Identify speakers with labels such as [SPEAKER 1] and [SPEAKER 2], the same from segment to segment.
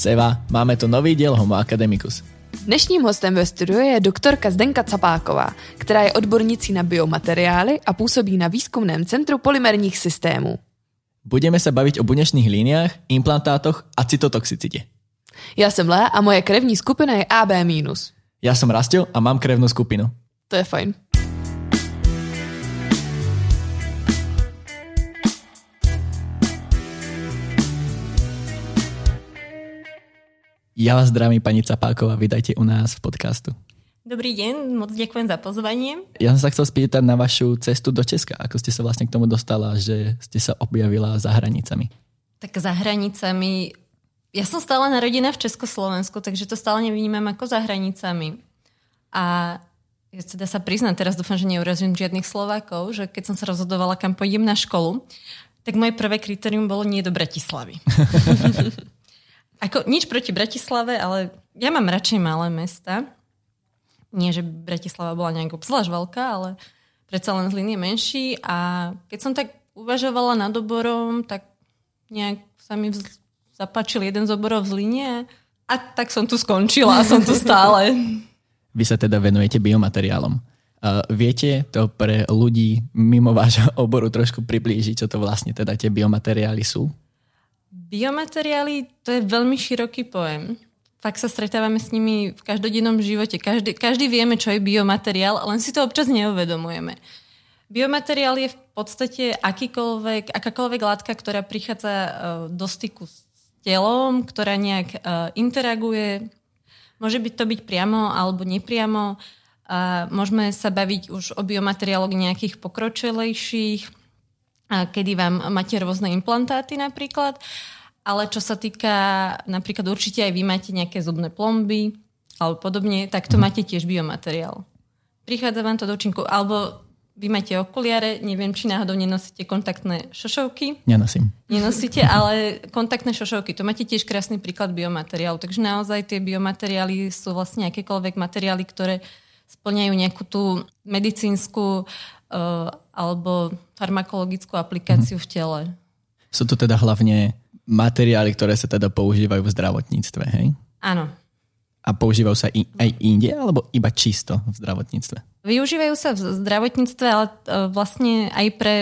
[SPEAKER 1] Seva, máme tu nový diel Homo Academicus.
[SPEAKER 2] Dnešním hostem ve studiu je doktorka Zdenka Capáková, která je odbornicí na biomateriály a působí na výzkumném centru polymerních systémů.
[SPEAKER 1] Budeme sa baviť o bunečných líniách, implantátoch a cytotoxicite.
[SPEAKER 2] Já jsem Lea a moje krevní skupina je AB-.
[SPEAKER 1] Ja som Rastil a mám krevnú skupinu.
[SPEAKER 2] To je fajn.
[SPEAKER 1] Ja vás zdravím, pani Capáková, vydajte u nás v podcastu.
[SPEAKER 3] Dobrý deň, moc ďakujem za pozvanie.
[SPEAKER 1] Ja som sa chcel spýtať na vašu cestu do Česka. Ako ste sa vlastne k tomu dostala, že ste sa objavila za hranicami?
[SPEAKER 3] Tak za hranicami... Ja som stále narodená v Československu, takže to stále nevnímam ako za hranicami. A ja teda sa priznám, teraz dúfam, že neurazím žiadnych Slovákov, že keď som sa rozhodovala, kam pôjdem na školu, tak moje prvé kritérium bolo nie do Bratislavy. Ako, nič proti Bratislave, ale ja mám radšej malé mesta. Nie, že Bratislava bola nejak obzvlášť veľká, ale predsa len Zlín je menší a keď som tak uvažovala nad oborom, tak nejak sa mi vz... zapáčil jeden z oborov v Zlíne a tak som tu skončila a som tu stále.
[SPEAKER 1] Vy sa teda venujete biomateriálom. Uh, viete to pre ľudí mimo vášho oboru trošku priblížiť, čo to vlastne teda tie biomateriály sú?
[SPEAKER 3] Biomateriály to je veľmi široký pojem. Fakt sa stretávame s nimi v každodennom živote. Každý, každý vieme, čo je biomateriál, len si to občas neuvedomujeme. Biomateriál je v podstate akýkoľvek, akákoľvek látka, ktorá prichádza uh, do styku s telom, ktorá nejak uh, interaguje. Môže byť to byť priamo alebo nepriamo. A môžeme sa baviť už o biomateriáloch nejakých pokročilejších, kedy vám máte rôzne implantáty napríklad. Ale čo sa týka, napríklad určite aj vy máte nejaké zubné plomby alebo podobne, tak to mhm. máte tiež biomateriál. Prichádza vám to do účinku, alebo vy máte okuliare, neviem, či náhodou nenosíte kontaktné šošovky.
[SPEAKER 1] Nenosím.
[SPEAKER 3] Nenosíte, ale kontaktné šošovky, to máte tiež krásny príklad biomateriálu. Takže naozaj tie biomateriály sú vlastne akékoľvek materiály, ktoré splňajú nejakú tú medicínsku uh, alebo farmakologickú aplikáciu mm-hmm. v tele.
[SPEAKER 1] Sú to teda hlavne materiály, ktoré sa teda používajú v zdravotníctve, hej?
[SPEAKER 3] Áno.
[SPEAKER 1] A používajú sa i, aj inde, alebo iba čisto v zdravotníctve?
[SPEAKER 3] Využívajú sa v zdravotníctve, ale e, vlastne aj pre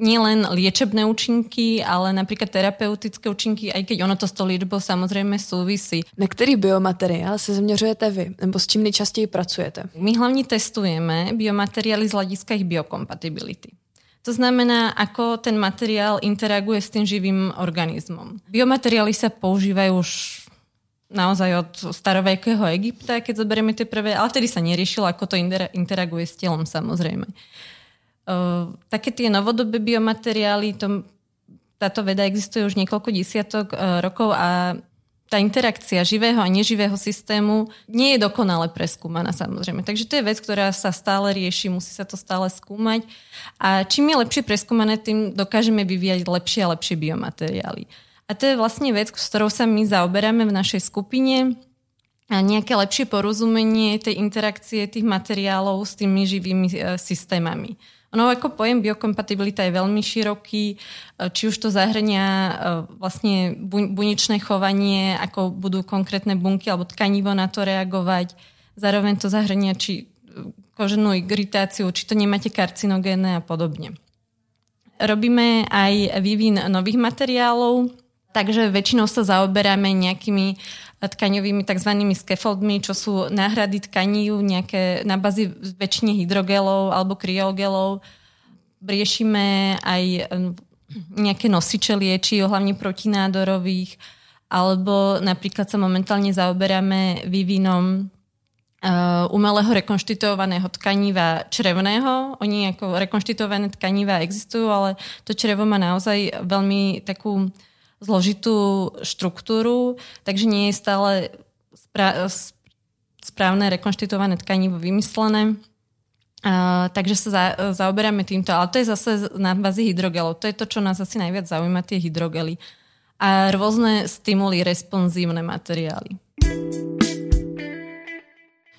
[SPEAKER 3] nielen liečebné účinky, ale napríklad terapeutické účinky, aj keď ono to s tou liečbou samozrejme súvisí.
[SPEAKER 2] Na ktorý biomateriál sa zaměřujete vy? Nebo s čím nejčastěji pracujete?
[SPEAKER 3] My hlavne testujeme biomateriály z hľadiska ich biokompatibility. To znamená, ako ten materiál interaguje s tým živým organizmom. Biomateriály sa používajú už naozaj od starovekého Egypta, keď zoberieme tie prvé, ale vtedy sa neriešilo, ako to interaguje s telom samozrejme. Uh, také tie novodobé biomateriály, to, táto veda existuje už niekoľko desiatok uh, rokov a tá interakcia živého a neživého systému nie je dokonale preskúmaná samozrejme. Takže to je vec, ktorá sa stále rieši, musí sa to stále skúmať. A čím je lepšie preskúmané, tým dokážeme vyvíjať lepšie a lepšie biomateriály. A to je vlastne vec, s ktorou sa my zaoberáme v našej skupine a nejaké lepšie porozumenie tej interakcie tých materiálov s tými živými e, systémami. Ono ako pojem biokompatibilita je veľmi široký, e, či už to zahrania e, vlastne buničné chovanie, ako budú konkrétne bunky alebo tkanivo na to reagovať. Zároveň to zahrania či e, koženú iritáciu, či to nemáte karcinogénne a podobne. Robíme aj vývin nových materiálov, takže väčšinou sa zaoberáme nejakými tkaňovými tzv. scaffoldmi, čo sú náhrady tkaní nejaké na bazi väčšine hydrogelov alebo kryogelov. Riešime aj nejaké nosiče liečí, hlavne protinádorových, alebo napríklad sa momentálne zaoberáme vývinom uh, umelého rekonštituovaného tkaniva črevného. Oni ako rekonštituované tkaniva existujú, ale to črevo má naozaj veľmi takú zložitú štruktúru, takže nie je stále správne rekonštituované tkanivo vymyslené. Uh, takže sa za, zaoberáme týmto, ale to je zase na bazi hydrogelov. To je to, čo nás asi najviac zaujíma, tie hydrogely. A rôzne stimuly, responsívne materiály.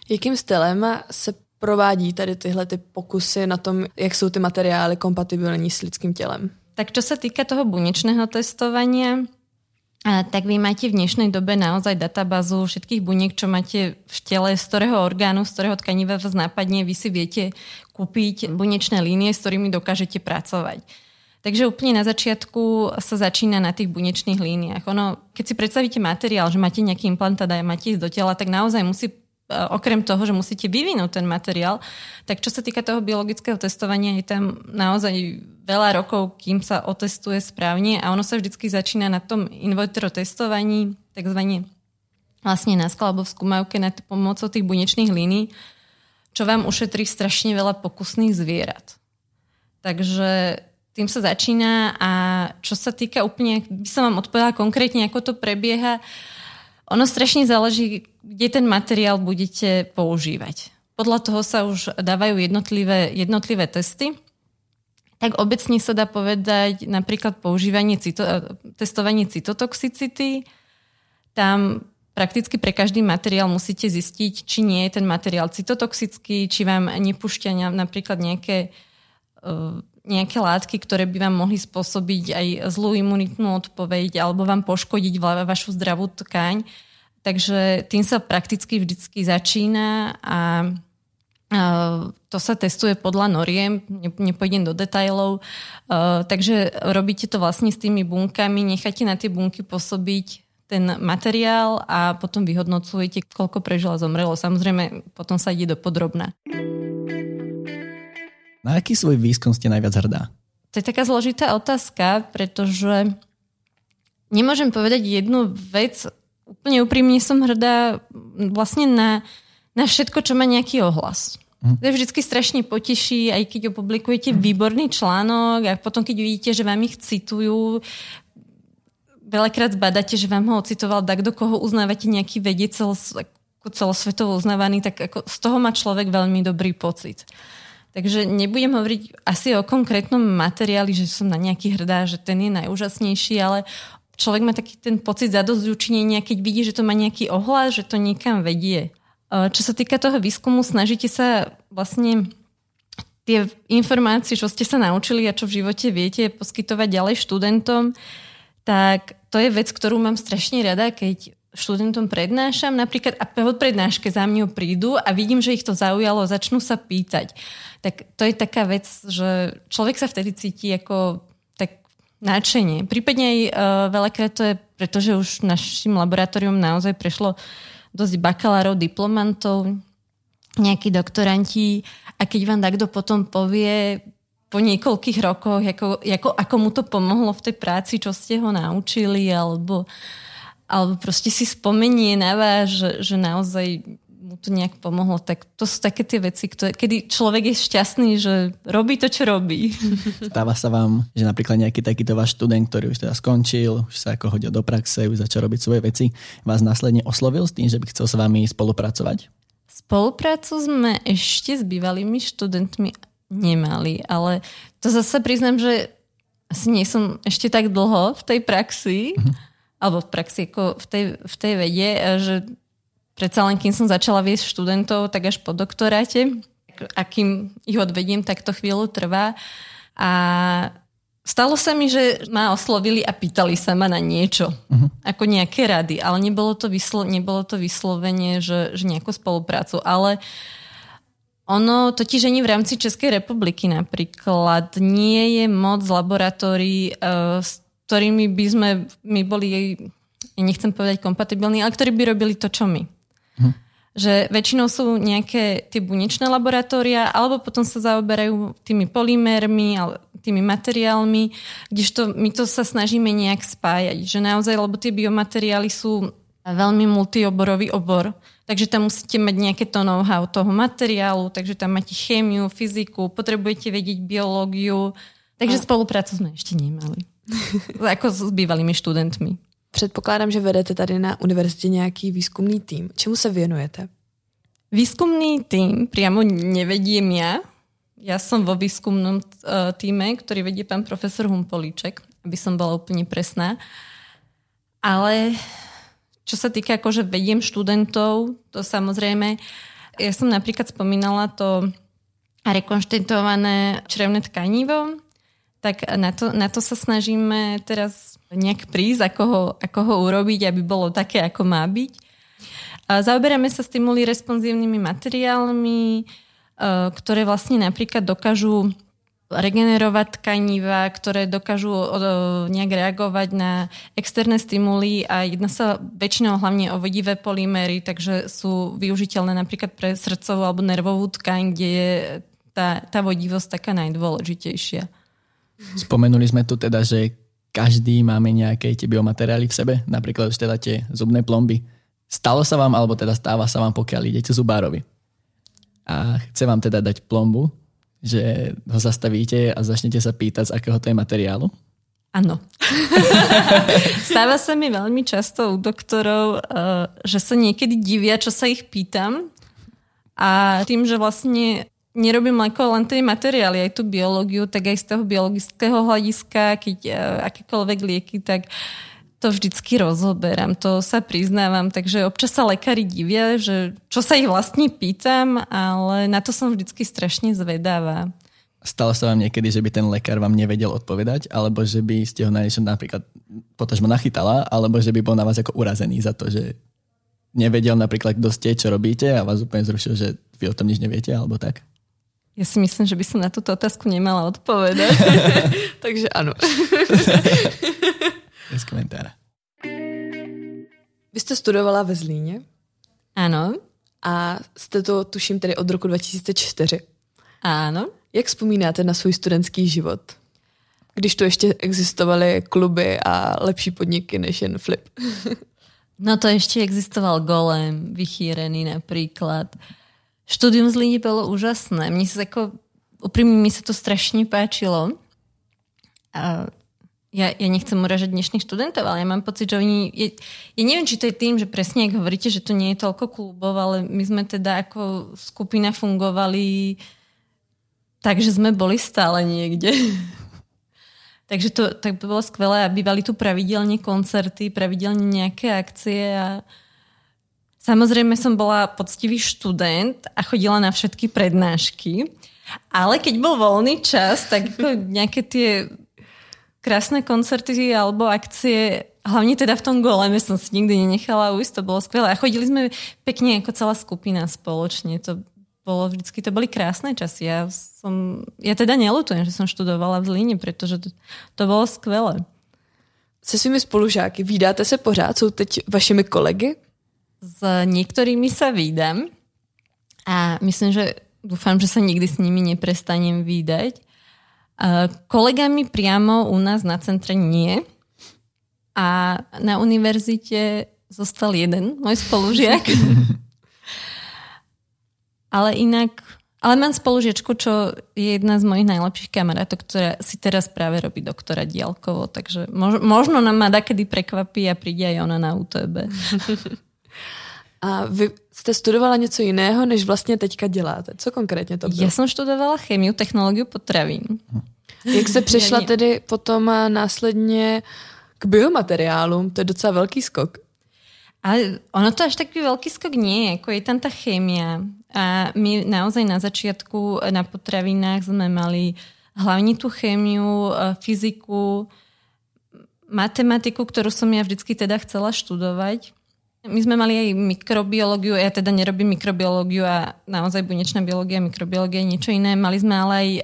[SPEAKER 2] Jakým stylem se provádí tady tyhle ty pokusy na tom, jak jsou ty materiály kompatibilní s lidským tělem?
[SPEAKER 3] Tak čo sa týka toho bunečného testovania, tak vy máte v dnešnej dobe naozaj databázu všetkých buniek, čo máte v tele, z ktorého orgánu, z ktorého tkaniva vás nápadne, vy si viete kúpiť bunečné línie, s ktorými dokážete pracovať. Takže úplne na začiatku sa začína na tých bunečných líniách. Ono, keď si predstavíte materiál, že máte nejaký implantát a máte ísť do tela, tak naozaj musí okrem toho, že musíte vyvinúť ten materiál, tak čo sa týka toho biologického testovania, je tam naozaj veľa rokov, kým sa otestuje správne a ono sa vždycky začína na tom in vitro testovaní, takzvané vlastne na alebo v skúmavke nad pomocou tých bunečných línií, čo vám ušetrí strašne veľa pokusných zvierat. Takže tým sa začína a čo sa týka úplne, by som vám odpovedala konkrétne, ako to prebieha, ono strašne záleží, kde ten materiál budete používať. Podľa toho sa už dávajú jednotlivé, jednotlivé testy. Tak obecne sa dá povedať napríklad používanie cito, testovanie cytotoxicity. Tam prakticky pre každý materiál musíte zistiť, či nie je ten materiál cytotoxický, či vám nepúšťa napríklad nejaké, e, nejaké látky, ktoré by vám mohli spôsobiť aj zlú imunitnú odpoveď alebo vám poškodiť vašu zdravú tkaň. Takže tým sa prakticky vždycky začína a to sa testuje podľa noriem, nepôjdem do detajlov. Takže robíte to vlastne s tými bunkami, necháte na tie bunky pôsobiť ten materiál a potom vyhodnocujete, koľko prežila zomrelo. Samozrejme, potom sa ide do podrobna.
[SPEAKER 1] Na aký svoj výskum ste najviac hrdá?
[SPEAKER 3] To je taká zložitá otázka, pretože nemôžem povedať jednu vec. Úplne úprimne som hrdá vlastne na, na všetko, čo má nejaký ohlas. Hm. To je vždy strašne poteší, aj keď opublikujete výborný článok a potom, keď vidíte, že vám ich citujú, veľakrát zbadáte, že vám ho ocitoval tak, do koho uznávate nejaký vedec celosvetovo uznávaný, tak ako z toho má človek veľmi dobrý pocit. Takže nebudem hovoriť asi o konkrétnom materiáli, že som na nejaký hrdá, že ten je najúžasnejší, ale človek má taký ten pocit zadosť učinenia, keď vidí, že to má nejaký ohlas, že to niekam vedie. Čo sa týka toho výskumu, snažíte sa vlastne tie informácie, čo ste sa naučili a čo v živote viete poskytovať ďalej študentom, tak to je vec, ktorú mám strašne rada, keď študentom prednášam napríklad a po prednáške za mňou prídu a vidím, že ich to zaujalo, začnú sa pýtať. Tak to je taká vec, že človek sa vtedy cíti ako tak náčenie. Prípadne aj uh, veľakrát to je, pretože už našim laboratórium naozaj prešlo dosť bakalárov, diplomantov, nejakí doktoranti. A keď vám takto potom povie, po niekoľkých rokoch, ako, ako, ako mu to pomohlo v tej práci, čo ste ho naučili, alebo, alebo proste si spomenie na vás, že, že naozaj mu to nejak pomohlo, tak to sú také tie veci, ktoré, kedy človek je šťastný, že robí to, čo robí.
[SPEAKER 1] Stáva sa vám, že napríklad nejaký takýto váš študent, ktorý už teda skončil, už sa ako hodil do praxe, už začal robiť svoje veci, vás následne oslovil s tým, že by chcel s vami spolupracovať?
[SPEAKER 3] Spoluprácu sme ešte s bývalými študentmi nemali, ale to zase priznám, že asi nie som ešte tak dlho v tej praxi, mm-hmm. alebo v praxi ako v tej, v tej vede, že predsa len kým som začala viesť študentov, tak až po doktoráte, a kým ich odvediem, tak to chvíľu trvá. A stalo sa mi, že ma oslovili a pýtali sa ma na niečo, uh-huh. ako nejaké rady, ale nebolo to, vyslo- nebolo to vyslovene, že, že nejakú spoluprácu. Ale ono totiž ani v rámci Českej republiky napríklad nie je moc laboratórií, uh, s ktorými by sme my boli, nechcem povedať kompatibilní, ale ktorí by robili to, čo my. Hm. Že väčšinou sú nejaké tie bunečné laboratória, alebo potom sa zaoberajú tými polymérmi, tými materiálmi, kdežto my to sa snažíme nejak spájať. Že naozaj, lebo tie biomateriály sú veľmi multioborový obor, Takže tam musíte mať nejaké to know-how toho materiálu, takže tam máte chémiu, fyziku, potrebujete vedieť biológiu. Takže a... spoluprácu sme ešte nemali. Ako s bývalými študentmi.
[SPEAKER 2] Předpokládám, že vedete tady na univerzitě nějaký výzkumný tým. Čemu se věnujete?
[SPEAKER 3] Výskumný tým priamo nevediem ja. Ja som vo výskumnom uh, týme, ktorý vedie pán profesor Humpolíček, aby som bola úplne presná. Ale čo sa týka akože vediem študentov, to samozrejme, ja som napríklad spomínala to rekonštitované črevné tkanivo, tak na to, na to sa snažíme teraz nejak prísť, ako ho, ako ho urobiť, aby bolo také, ako má byť. Zaoberáme sa stimuli responsívnymi materiálmi, ktoré vlastne napríklad dokážu regenerovať tkaniva, ktoré dokážu nejak reagovať na externé stimuly a jedná sa väčšinou hlavne o vodivé polymery, takže sú využiteľné napríklad pre srdcovú alebo nervovú tkaň, kde je tá, tá vodivosť taká najdôležitejšia.
[SPEAKER 1] Spomenuli sme tu teda, že každý máme nejaké tie biomateriály v sebe, napríklad už teda tie zubné plomby. Stalo sa vám, alebo teda stáva sa vám, pokiaľ idete zubárovi. A chce vám teda dať plombu, že ho zastavíte a začnete sa pýtať, z akého to je materiálu?
[SPEAKER 3] Áno. Stáva sa mi veľmi často u doktorov, eh, že sa niekedy divia, čo sa ich pýtam. A tým, že vlastne nerobím ako len tie materiály, aj tú biológiu, tak aj z toho biologického hľadiska, keď uh, akékoľvek lieky, tak to vždycky rozoberám, to sa priznávam, takže občas sa lekári divia, že čo sa ich vlastne pýtam, ale na to som vždycky strašne zvedáva.
[SPEAKER 1] Stalo sa vám niekedy, že by ten lekár vám nevedel odpovedať, alebo že by ste ho na niečo napríklad potažmo nachytala, alebo že by bol na vás ako urazený za to, že nevedel napríklad, kto ste, čo robíte a vás úplne zrušil, že vy o tom nič neviete, alebo tak?
[SPEAKER 3] Ja si myslím, že by som na túto otázku nemala odpovedať.
[SPEAKER 2] Takže áno.
[SPEAKER 1] Bez komentára.
[SPEAKER 2] Vy jste studovala ve Zlíně?
[SPEAKER 3] Áno.
[SPEAKER 2] A jste to, tuším, tedy od roku 2004.
[SPEAKER 3] Áno.
[SPEAKER 2] Jak vzpomínáte na svůj studentský život? Když tu ještě existovaly kluby a lepší podniky než jen Flip.
[SPEAKER 3] no to ešte existoval Golem, vychýrený napríklad. Štúdium z Líni bolo úžasné. Mne sa ako, úprimne mi sa to strašne páčilo. A ja, ja nechcem uražať dnešných študentov, ale ja mám pocit, že oni... Je, ja neviem, či to je tým, že presne, ak hovoríte, že to nie je toľko klubov, ale my sme teda ako skupina fungovali tak, že sme boli stále niekde. Takže to tak by bolo skvelé a bývali tu pravidelne koncerty, pravidelne nejaké akcie a Samozrejme som bola poctivý študent a chodila na všetky prednášky, ale keď bol voľný čas, tak nejaké tie krásne koncerty alebo akcie, hlavne teda v tom goleme som si nikdy nenechala ujsť, to bolo skvelé. A chodili sme pekne ako celá skupina spoločne. To bolo vždycky, to boli krásne časy. Ja, som, ja teda nelutujem, že som študovala v Zlíne, pretože to, to bolo skvelé.
[SPEAKER 2] Se svými spolužáky vydáte se pořád? Jsou teď vašimi kolegy?
[SPEAKER 3] S niektorými sa výdam a myslím, že dúfam, že sa nikdy s nimi neprestanem výdať. Kolegami priamo u nás na centre nie. A na univerzite zostal jeden, môj spolužiak. ale inak, ale mám spolužiečku, čo je jedna z mojich najlepších kamarátov, ktorá si teraz práve robí doktora diálkovo, takže možno nám ma dakedy prekvapí a príde aj ona na UTB.
[SPEAKER 2] A vy jste studovala něco jiného, než vlastně teďka děláte. Co konkrétně to bylo?
[SPEAKER 3] Já jsem študovala chemiu, technologiu potravín.
[SPEAKER 2] Jak se přišla tedy potom následně k biomateriálům? To je docela velký skok.
[SPEAKER 3] Ale ono to až taký veľký skok nie je, ako je tam tá chémia. A my naozaj na začiatku na potravinách sme mali hlavne tú chémiu, e, fyziku, matematiku, ktorú som ja vždycky teda chcela študovať. My sme mali aj mikrobiológiu, ja teda nerobím mikrobiológiu a naozaj bunečná biológia mikrobiológia je niečo iné. Mali sme ale aj uh,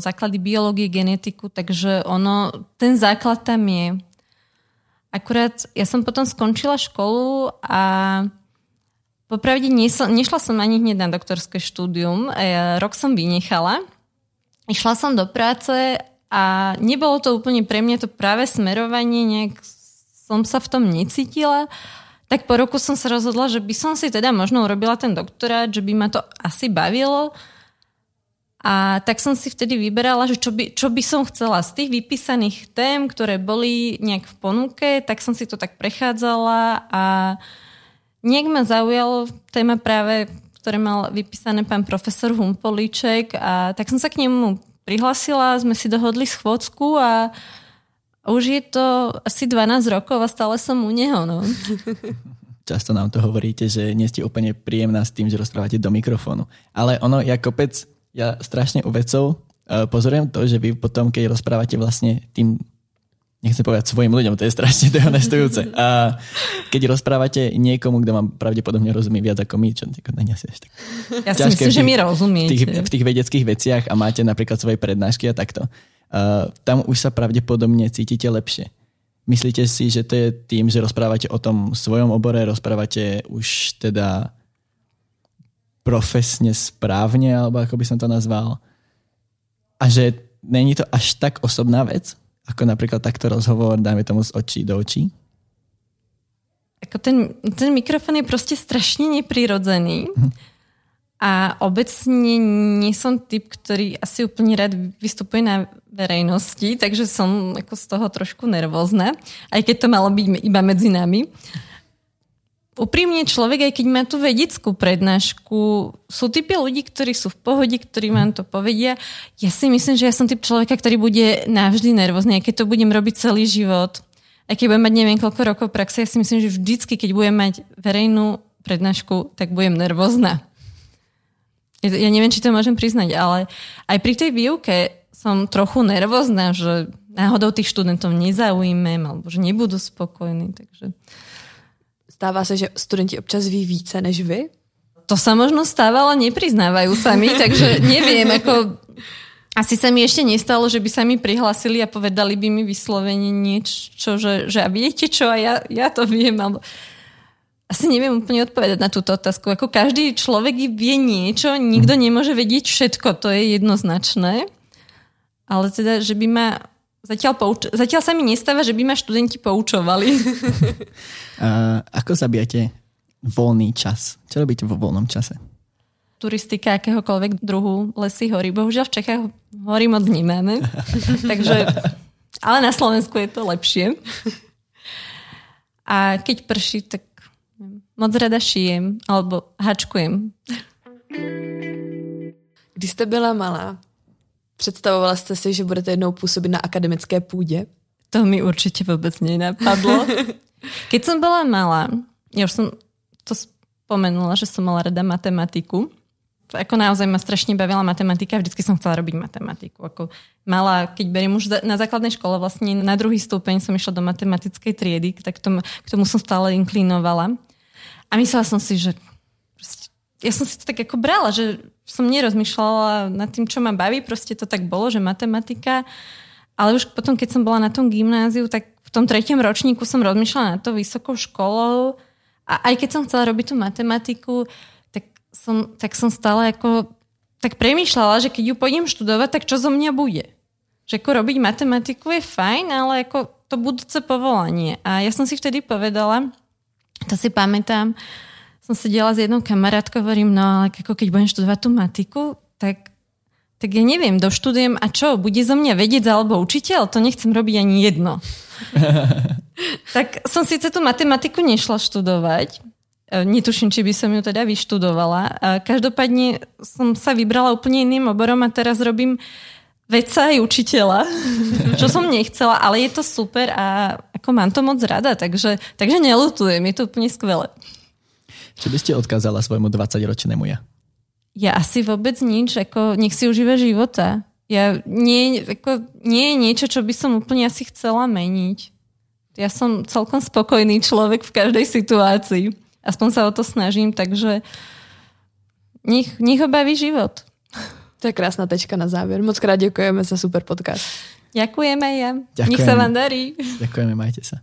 [SPEAKER 3] základy biológie, genetiku, takže ono, ten základ tam je. Akurát ja som potom skončila školu a popravde nesla, nešla som ani hneď na doktorské štúdium. Ja, rok som vynechala. Išla som do práce a nebolo to úplne pre mňa to práve smerovanie, nejak som sa v tom necítila. Tak po roku som sa rozhodla, že by som si teda možno urobila ten doktorát, že by ma to asi bavilo. A tak som si vtedy vyberala, že čo by, čo by som chcela z tých vypísaných tém, ktoré boli nejak v ponuke, tak som si to tak prechádzala a nejak ma zaujalo téma práve, ktoré mal vypísané pán profesor Humpolíček a tak som sa k nemu prihlasila, sme si dohodli schôdzku a už je to asi 12 rokov a stále som u neho. No.
[SPEAKER 1] Často nám to hovoríte, že nie ste úplne príjemná s tým, že rozprávate do mikrofónu. Ale ono, ja kopec, ja strašne u vecov uh, pozorujem to, že vy potom, keď rozprávate vlastne tým nechcem povedať svojim ľuďom, to je strašne dehonestujúce. A keď rozprávate niekomu, kto vám pravdepodobne rozumie viac ako my, čo není asi až tak
[SPEAKER 3] Ja si myslím, že mi rozumiete.
[SPEAKER 1] V tých, v tých vedeckých veciach a máte napríklad svoje prednášky a takto, uh, tam už sa pravdepodobne cítite lepšie. Myslíte si, že to je tým, že rozprávate o tom svojom obore, rozprávate už teda profesne správne, alebo ako by som to nazval. A že není to až tak osobná vec, ako napríklad takto rozhovor, dáme tomu z očí do očí?
[SPEAKER 3] Ako ten, ten mikrofon je proste strašne neprirodzený. Hm. A obecne nie som typ, ktorý asi úplne rád vystupuje na verejnosti, takže som ako z toho trošku nervózna, aj keď to malo byť iba medzi nami úprimne človek, aj keď má tú vedeckú prednášku, sú typy ľudí, ktorí sú v pohode, ktorí vám to povedia. Ja si myslím, že ja som typ človeka, ktorý bude navždy nervózny, aj keď to budem robiť celý život. Aj keď budem mať neviem koľko rokov praxe, ja si myslím, že vždycky, keď budem mať verejnú prednášku, tak budem nervózna. Ja neviem, či to môžem priznať, ale aj pri tej výuke som trochu nervózna, že náhodou tých študentov nezaujmem alebo že nebudú spokojní. Takže
[SPEAKER 2] Stává se, že studenti občas ví více než vy?
[SPEAKER 3] To sa možno stáva, ale nepriznávajú sami, takže neviem, ako asi sa mi ešte nestalo, že by sa mi prihlásili a povedali by mi vyslovene niečo, že, že a viete čo, a ja, ja to viem, alebo asi neviem úplne odpovedať na túto otázku. Ako každý človek vie niečo, nikto mhm. nemôže vedieť všetko, to je jednoznačné. Ale teda, že by ma Zatiaľ, pouč- Zatiaľ sa mi nestáva, že by ma študenti poučovali.
[SPEAKER 1] uh, ako zabijate voľný čas? Čo robíte vo voľnom čase?
[SPEAKER 3] Turistika akéhokoľvek druhu, lesy, hory. Bohužiaľ v Čechách hory moc nemáme. Takže, ale na Slovensku je to lepšie. A keď prší, tak moc rada šijem alebo hačkujem.
[SPEAKER 2] Když jste byla malá, Představovala jste si, že budete jednou působit na akademické půdě?
[SPEAKER 3] To mi určite vôbec nenapadlo. Keď som bola malá, ja už som to spomenula, že som mala rada matematiku. Ako naozaj ma strašne bavila matematika, vždycky som chcela robiť matematiku. Ako mala, keď beriem už na základnej škole, vlastne na druhý stupeň som išla do matematickej triedy, tak tomu, k tomu som stále inklinovala. A myslela som si, že ja som si to tak ako brala, že som nerozmýšľala nad tým, čo ma baví, proste to tak bolo, že matematika, ale už potom, keď som bola na tom gymnáziu, tak v tom treťom ročníku som rozmýšľala nad to vysokou školou a aj keď som chcela robiť tú matematiku, tak som, tak som stále ako tak premýšľala, že keď ju pôjdem študovať, tak čo zo mňa bude? Že ako robiť matematiku je fajn, ale ako to budúce povolanie. A ja som si vtedy povedala, to si pamätám, som sedela s jednou kamarátkou, hovorím, no ale ako keď budem študovať tú matiku, tak, tak ja neviem, doštudujem a čo, bude zo mňa vedieť alebo učiteľ? To nechcem robiť ani jedno. tak som síce tú matematiku nešla študovať, e, Netuším, či by som ju teda vyštudovala. Každopádne som sa vybrala úplne iným oborom a teraz robím vedca aj učiteľa, čo som nechcela, ale je to super a ako mám to moc rada, takže, takže nelutujem, je to úplne skvelé.
[SPEAKER 1] Čo by ste odkázala svojmu 20-ročnému ja?
[SPEAKER 3] Ja asi vôbec nič, ako nech si užíva života. Ja, nie, ako, nie je niečo, čo by som úplne asi chcela meniť. Ja som celkom spokojný človek v každej situácii. Aspoň sa o to snažím, takže nech, nech ho baví život.
[SPEAKER 2] To je krásna tečka na záver. Moc krát ďakujeme za super podcast.
[SPEAKER 3] Ďakujeme ja. Ďakujem. Nech sa vám darí.
[SPEAKER 1] Ďakujeme, majte sa.